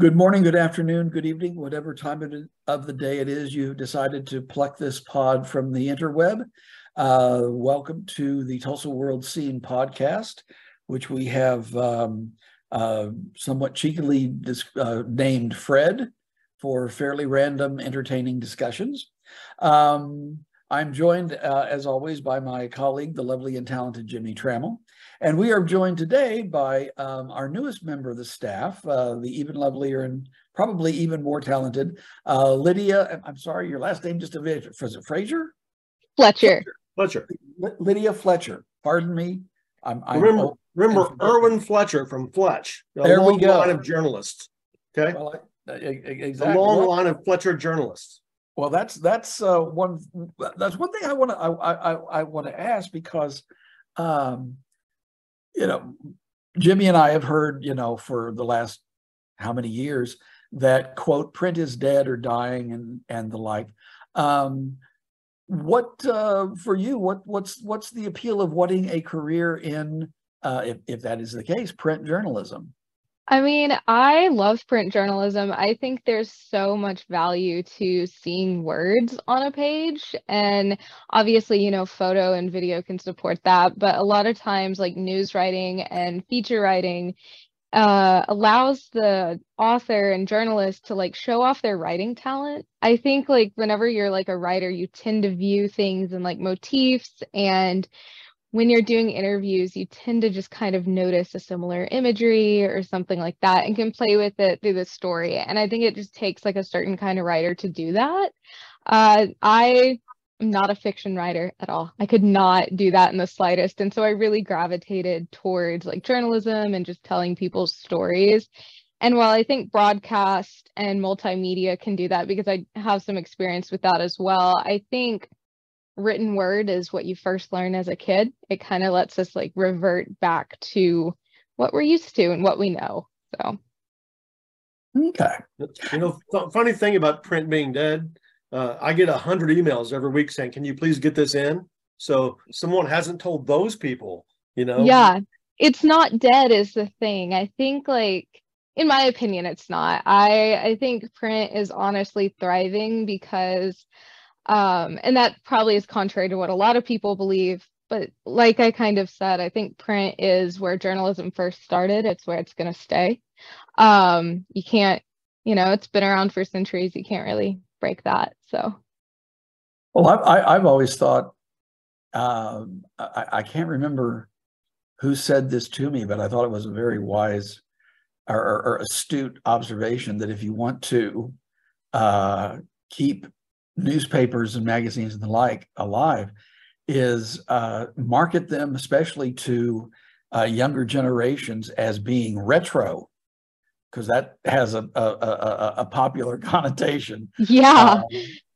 Good morning, good afternoon, good evening, whatever time of the day it is you have decided to pluck this pod from the interweb. Uh, welcome to the Tulsa World Scene podcast, which we have um, uh, somewhat cheekily uh, named Fred for fairly random, entertaining discussions. Um, I'm joined, uh, as always, by my colleague, the lovely and talented Jimmie Tramel. And we are joined today by um, our newest member of the staff, uh, the even lovelier and probably even more talented uh, Lydia. I'm sorry, your last name just a bit. Was it Frazier? Fletcher. Fletcher. Lydia Fletcher. Pardon me. I'm, I'm remember, remember Irwin Fletcher from Fletch. there we go. Line of journalists. Okay. Well, I, exactly. A long well, line of Fletcher journalists. Well, that's that's uh, one that's one thing I want to I I, I want to ask because um, you know, Jimmie and I have heard, you know, for the last how many years that quote print is dead or dying and and the like. Um, what uh, for you? What what's what's the appeal of wanting a career in, uh, if if that is the case, print journalism? I mean, I love print journalism. I think there's so much value to seeing words on a page. And obviously, you know, photo and video can support that. But a lot of times, like news writing and feature writing, uh, allows the author and journalist to like show off their writing talent. I think like whenever you're like a writer, you tend to view things in like motifs and when you're doing interviews, you tend to just kind of notice a similar imagery or something like that and can play with it through the story. And I think it just takes like a certain kind of writer to do that. Uh, I am not a fiction writer at all. I could not do that in the slightest. And so I really gravitated towards like journalism and just telling people's stories. And while I think broadcast and multimedia can do that because I have some experience with that as well, I think written word is what you first learn as a kid, it kind of lets us like revert back to what we're used to and what we know. So, okay. You know, th- funny thing about print being dead, uh, I get a hundred emails every week saying, "Can you please get this in?" So someone hasn't told those people, you know. Yeah, it's not dead is the thing. I think like in my opinion it's not. I I think print is honestly thriving because um, and that probably is contrary to what a lot of people believe. But like I kind of said, I think print is where journalism first started. It's where it's going to stay. Um, you can't, you know, it's been around for centuries. You can't really break that. So. Well, I, have always thought, um, I, I, can't remember who said this to me, but I thought it was a very wise or, or, or astute observation that if you want to uh, keep newspapers and magazines and the like alive is uh, market them, especially to uh, younger generations, as being retro, because that has a, a, a, a, popular connotation. Yeah. Um,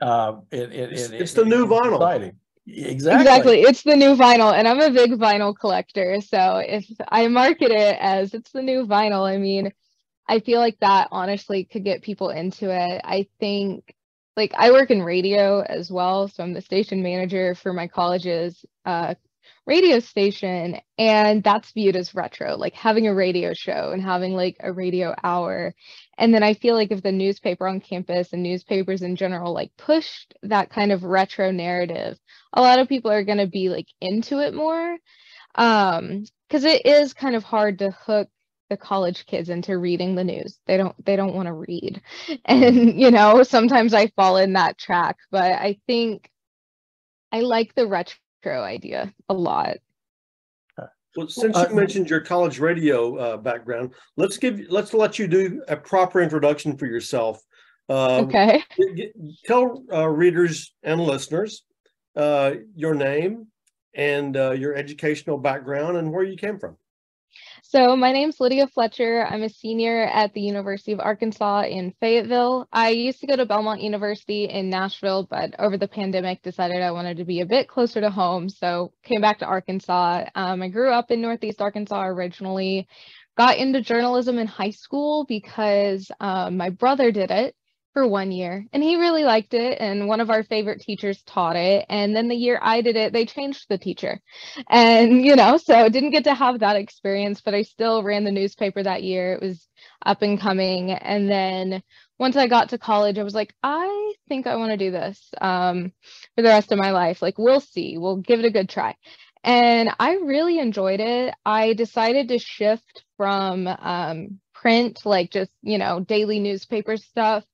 uh, it, it, it's, it, it's the new vinyl. Exciting. Exactly. Exactly. It's the new vinyl. And I'm a big vinyl collector. So if I market it as it's the new vinyl, I mean, I feel like that honestly could get people into it. I think like I work in radio as well. So I'm the station manager for my college's uh, radio station. And that's viewed as retro, like having a radio show and having like a radio hour. And then I feel like if the newspaper on campus and newspapers in general like pushed that kind of retro narrative, a lot of people are going to be like into it more. Um, because it is kind of hard to hook the college kids into reading the news. They don't they don't want to read. And you know, sometimes I fall in that track, but I think I like the retro idea a lot. Well, since you uh, mentioned your college radio uh, background, let's give let's let you do a proper introduction for yourself. Um, okay. tell uh, readers and listeners uh, your name and uh, your educational background and where you came from. So my name's Lydia Fletcher. I'm a senior at the University of Arkansas in Fayetteville. I used to go to Belmont University in Nashville, but over the pandemic decided I wanted to be a bit closer to home. So came back to Arkansas. Um, I grew up in Northeast Arkansas originally, got into journalism in high school because um, my brother did it for one year and he really liked it and one of our favorite teachers taught it and then the year I did it they changed the teacher. And you know so didn't get to have that experience but I still ran the newspaper that year. It was up and coming. And then once I got to college I was like I think I want to do this um, for the rest of my life. Like we'll see. We'll give it a good try and I really enjoyed it I decided to shift from um, print like just you know daily newspaper stuff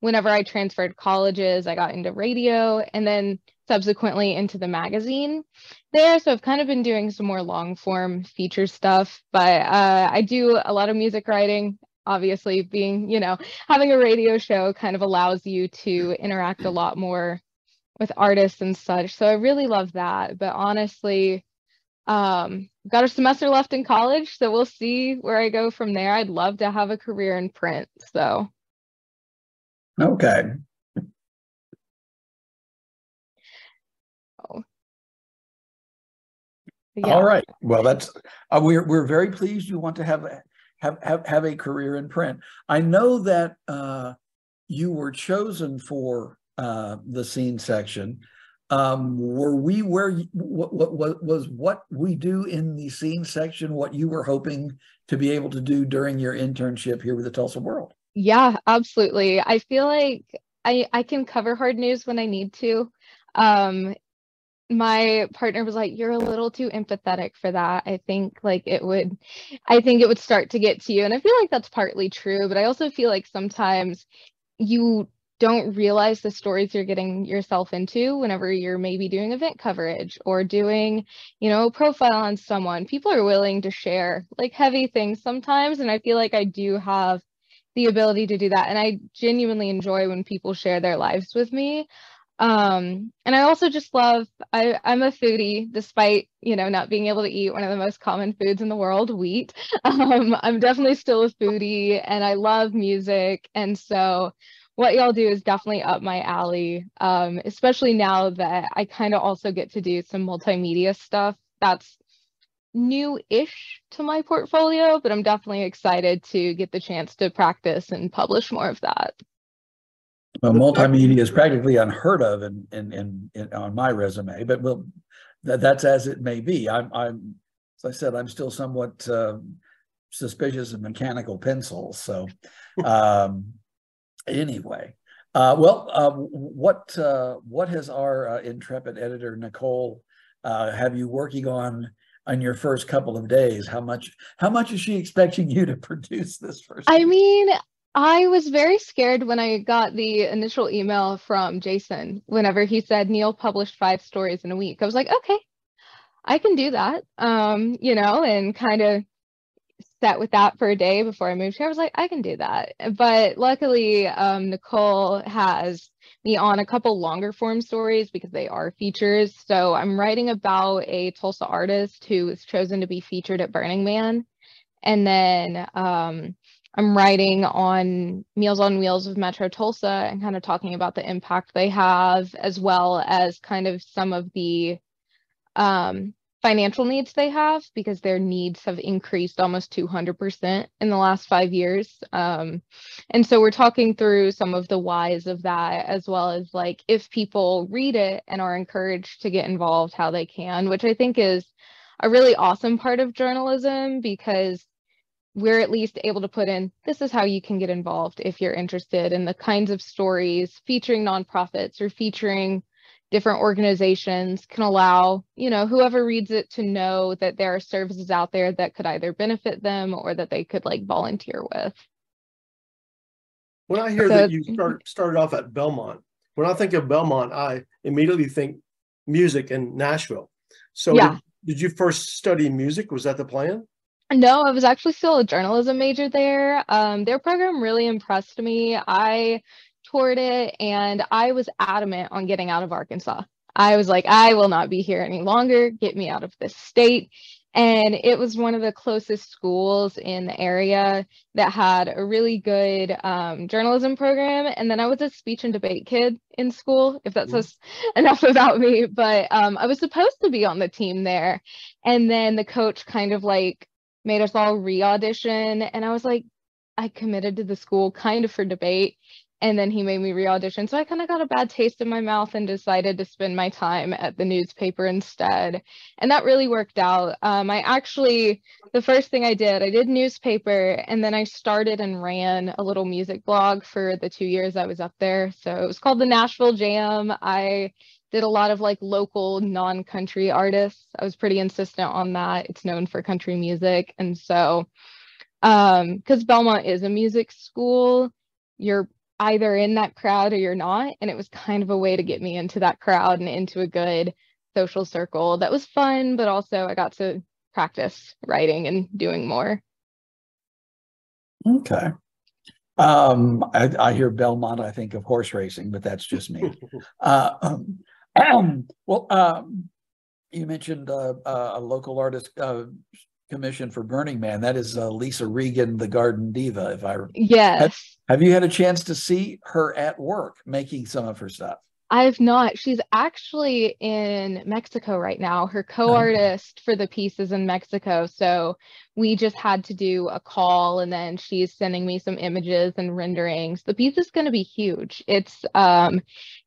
whenever I transferred colleges, I got into radio and then subsequently into the magazine there. So I've kind of been doing some more long form feature stuff, but uh, I do a lot of music writing. Obviously, being, you know, having a radio show kind of allows you to interact a lot more with artists and such. So I really love that. But honestly, um, got a semester left in college, so we'll see where I go from there. I'd love to have a career in print. So Okay. Oh. All right. Well, that's uh, we're we're very pleased you want to have a, have have have a career in print. I know that uh, you were chosen for uh, the scene section. Um, were we where what, what what was what we do in the scene section what you were hoping to be able to do during your internship here with the Tulsa World? Yeah, absolutely. I feel like I I can cover hard news when I need to. Um, my partner was like, "You're a little too empathetic for that." I think like it would, I think it would start to get to you, and I feel like that's partly true. But I also feel like sometimes you don't realize the stories you're getting yourself into whenever you're maybe doing event coverage or doing, you know, a profile on someone. People are willing to share like heavy things sometimes, and I feel like I do have the ability to do that. And I genuinely enjoy when people share their lives with me. Um, and I also just love, I, I'm a foodie, despite, you know, not being able to eat one of the most common foods in the world, wheat. Um, I'm definitely still a foodie and I love music. And so what y'all do is definitely up my alley, um, especially now that I kind of also get to do some multimedia stuff. That's new-ish to my portfolio, but I'm definitely excited to get the chance to practice and publish more of that. Well, multimedia is practically unheard of in, in, in, in on my resume, but well, that, that's as it may be. I'm, I'm, as I said, I'm still somewhat uh, suspicious of mechanical pencils. So, um, anyway, uh, well, uh, what uh, what has our uh, intrepid editor Nicole uh, have you working on on your first couple of days? How much how much is she expecting you to produce this first i mean i was very scared when i got the initial email from jason whenever he said neil published five stories in a week. I was like okay i can do that um you know and kind of sat with that for a day before i moved here i was like i can do that but luckily um nicole has me on a couple longer form stories because they are features. So I'm writing about a Tulsa artist who was chosen to be featured at Burning Man. And then um, I'm writing on Meals on Wheels of Metro Tulsa and kind of talking about the impact they have, as well as kind of some of the um, financial needs they have because their needs have increased almost 200% in the last five years. Um, and so we're talking through some of the whys of that, as well as like if people read it and are encouraged to get involved, how they can, which I think is a really awesome part of journalism because we're at least able to put in this is how you can get involved if you're interested in the kinds of stories featuring nonprofits or featuring different organizations can allow you know whoever reads it to know that there are services out there that could either benefit them or that they could like volunteer with when i hear so, that you start, started off at belmont when i think of belmont i immediately think music in nashville so yeah. did, did you first study music was that the plan no, I was actually still a journalism major there. Um, their program really impressed me. I toward it and I was adamant on getting out of Arkansas. I was like, I will not be here any longer. Get me out of this state. And it was one of the closest schools in the area that had a really good um, journalism program. And then I was a speech and debate kid in school, if that mm-hmm. says enough about me. But um, I was supposed to be on the team there. And then the coach kind of like made us all re audition. And I was like, I committed to the school kind of for debate and then he made me re-audition. So i kind of got a bad taste in my mouth and decided to spend my time at the newspaper instead. And that really worked out. Um, i actually the first thing i did i did newspaper and then i started and ran a little music blog for the two years i was up there. So it was called the nashville jam. I did a lot of like local non-country artists. I was pretty insistent on that. It's known for country music. And so um because belmont is a music school you're either in that crowd or you're not. And it was kind of a way to get me into that crowd and into a good social circle that was fun, but also I got to practice writing and doing more. Okay. Um, I, I hear Belmont, I think of horse racing, but that's just me. uh, um, um, well, um, you mentioned uh, uh, a local artist uh, commission for Burning Man. That is uh, Lisa Regan, the Garden Deva. If I yes, have, have, you had a chance to see her at work making some of her stuff? I have not. She's actually in Mexico right now. Her co-artist for the piece is in Mexico, so we just had to do a call, and then she's sending me some images and renderings. The piece is going to be huge. It's um,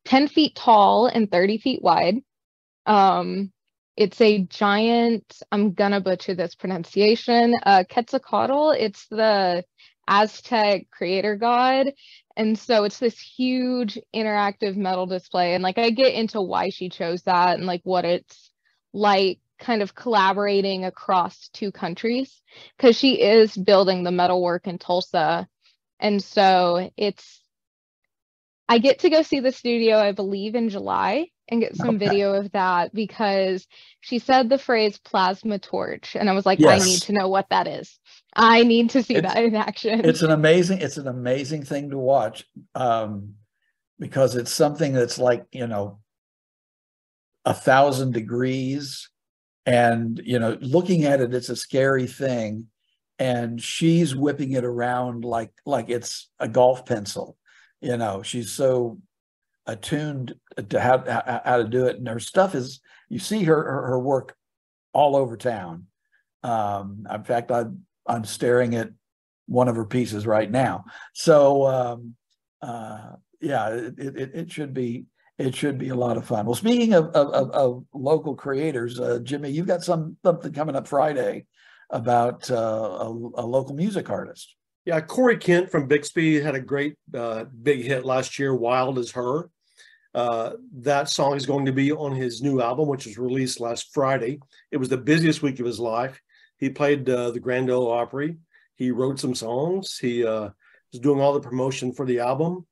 10 feet tall and 30 feet wide. Um, it's a giant, I'm gonna butcher this pronunciation, uh, Quetzalcoatl. It's the Aztec creator god. And so it's this huge interactive metal display. And like I get into why she chose that and like what it's like kind of collaborating across two countries because she is building the metalwork in Tulsa. And so it's I get to go see the studio, I believe, in July and get some okay. video of that because she said the phrase plasma torch and i was like yes. i need to know what that is i need to see it's, that in action it's an amazing it's an amazing thing to watch um, because it's something that's like you know a thousand degrees and you know looking at it it's a scary thing and she's whipping it around like like it's a golf pencil you know she's so attuned to how how to do it, and her stuff is you see her her, her work all over town. Um, in fact, I I'm staring at one of her pieces right now. So um, uh, yeah, it, it, it should be it should be a lot of fun. Well, speaking of of, of local creators, uh, Jimmie, you've got some something coming up Friday about uh, a, a, local music artist. Yeah, Corey Kent from Bixby had a great uh, big hit last year, Wild as Her. Uh, that song is going to be on his new album, which was released last Friday. It was the busiest week of his life. He played uh, the Grand Ole Opry. He wrote some songs. He uh, was doing all the promotion for the album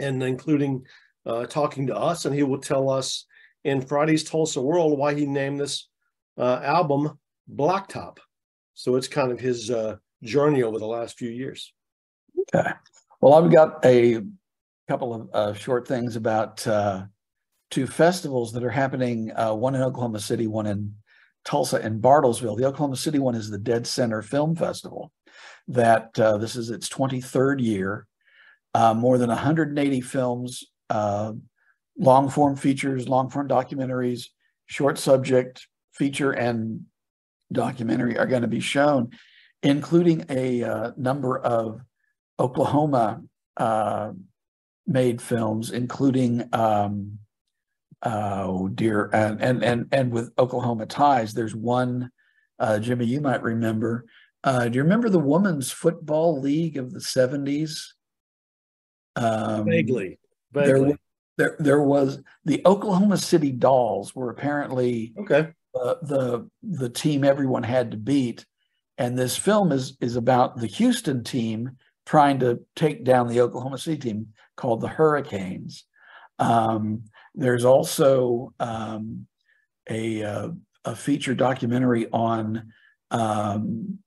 and including uh, talking to us. And he will tell us in Friday's Tulsa World why he named this uh, album Blacktop. So it's kind of his uh, journey over the last few years. Okay. Well, I've got a couple of uh, short things about uh, two festivals that are happening, uh, one in Oklahoma City, one in Tulsa and Bartlesville. The Oklahoma City one is the Dead Center Film Festival. That uh, this is its 23rd year. Uh, more than 180 films, uh, long form features, long form documentaries, short subject, feature, and documentary are going to be shown, including a number of Oklahoma uh, made films, including um, oh dear, and and and and with Oklahoma ties. There's one, uh, Jimmie, you might remember. Uh, do you remember the Women's Football League of the '70s? Um, vaguely, vaguely. There, there, there was the Oklahoma City Dolls were apparently okay. Uh, the the team everyone had to beat, and this film is is about the Houston team trying to take down the Oklahoma City team called The Hurricanes. Um, there's also um, a, uh, a feature documentary on um,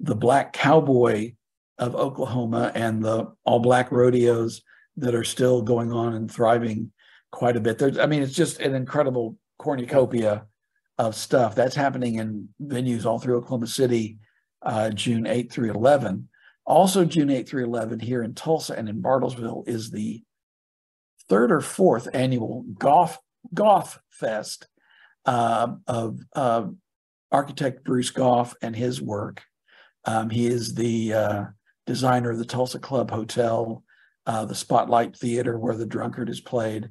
the black cowboy of Oklahoma and the all black rodeos that are still going on and thriving quite a bit. There's, I mean, it's just an incredible cornucopia of stuff that's happening in venues all through Oklahoma City, uh, June 8 through 11. Also, June 8 through 11 here in Tulsa and in Bartlesville is the third or fourth annual Golf Goth Fest uh, of uh, architect Bruce Goff and his work. Um, he is the uh, designer of the Tulsa Club Hotel, uh, the Spotlight Theater where the Drunkard is played.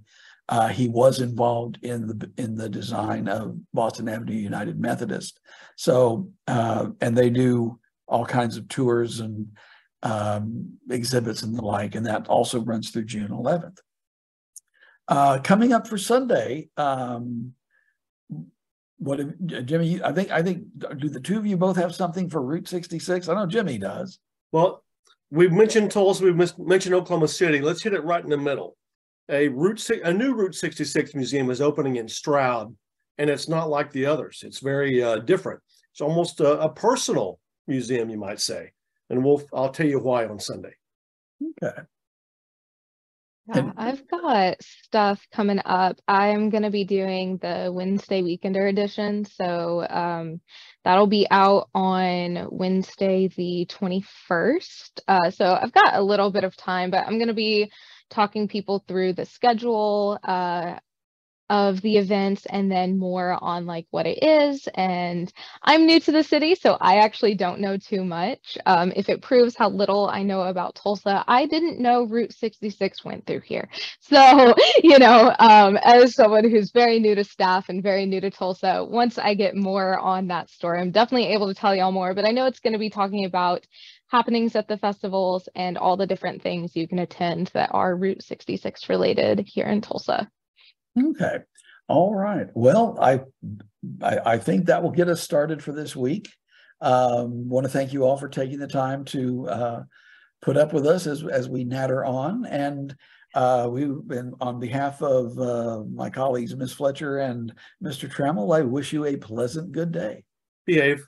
Uh, he was involved in the in the design of Boston Avenue United Methodist. So, uh, and they do all kinds of tours and um, exhibits and the like, and that also runs through June 11th. Uh, coming up for Sunday, um, what if, Jimmie? I think I think do the two of you both have something for Route 66? I know Jimmie does. Well, we've mentioned Tulsa, we've mentioned Oklahoma City. Let's hit it right in the middle. A route a new Route 66 museum is opening in Stroud, and it's not like the others. It's very uh, different. It's almost a, a personal museum, you might say and we'll I'll tell you why on Sunday. Okay. Yeah, I've got stuff coming up. I'm going to be doing the Wednesday Weekender edition. So um, that'll be out on Wednesday, the 21st. Uh, so I've got a little bit of time, but I'm going to be talking people through the schedule, uh, of the events and then more on like what it is. And I'm new to the city, so I actually don't know too much. Um, if it proves how little I know about Tulsa, I didn't know Route 66 went through here. So, you know, um, as someone who's very new to staff and very new to Tulsa, once I get more on that story, I'm definitely able to tell y'all more. But I know it's going to be talking about happenings at the festivals and all the different things you can attend that are Route 66 related here in Tulsa. Okay. All right. Well, I, I, I think that will get us started for this week. Um, want to thank you all for taking the time to uh, put up with us as as we natter on. And uh, we've been on behalf of uh, my colleagues, Ms. Fletcher and Mr. Tramel. I wish you a pleasant good day. Behave.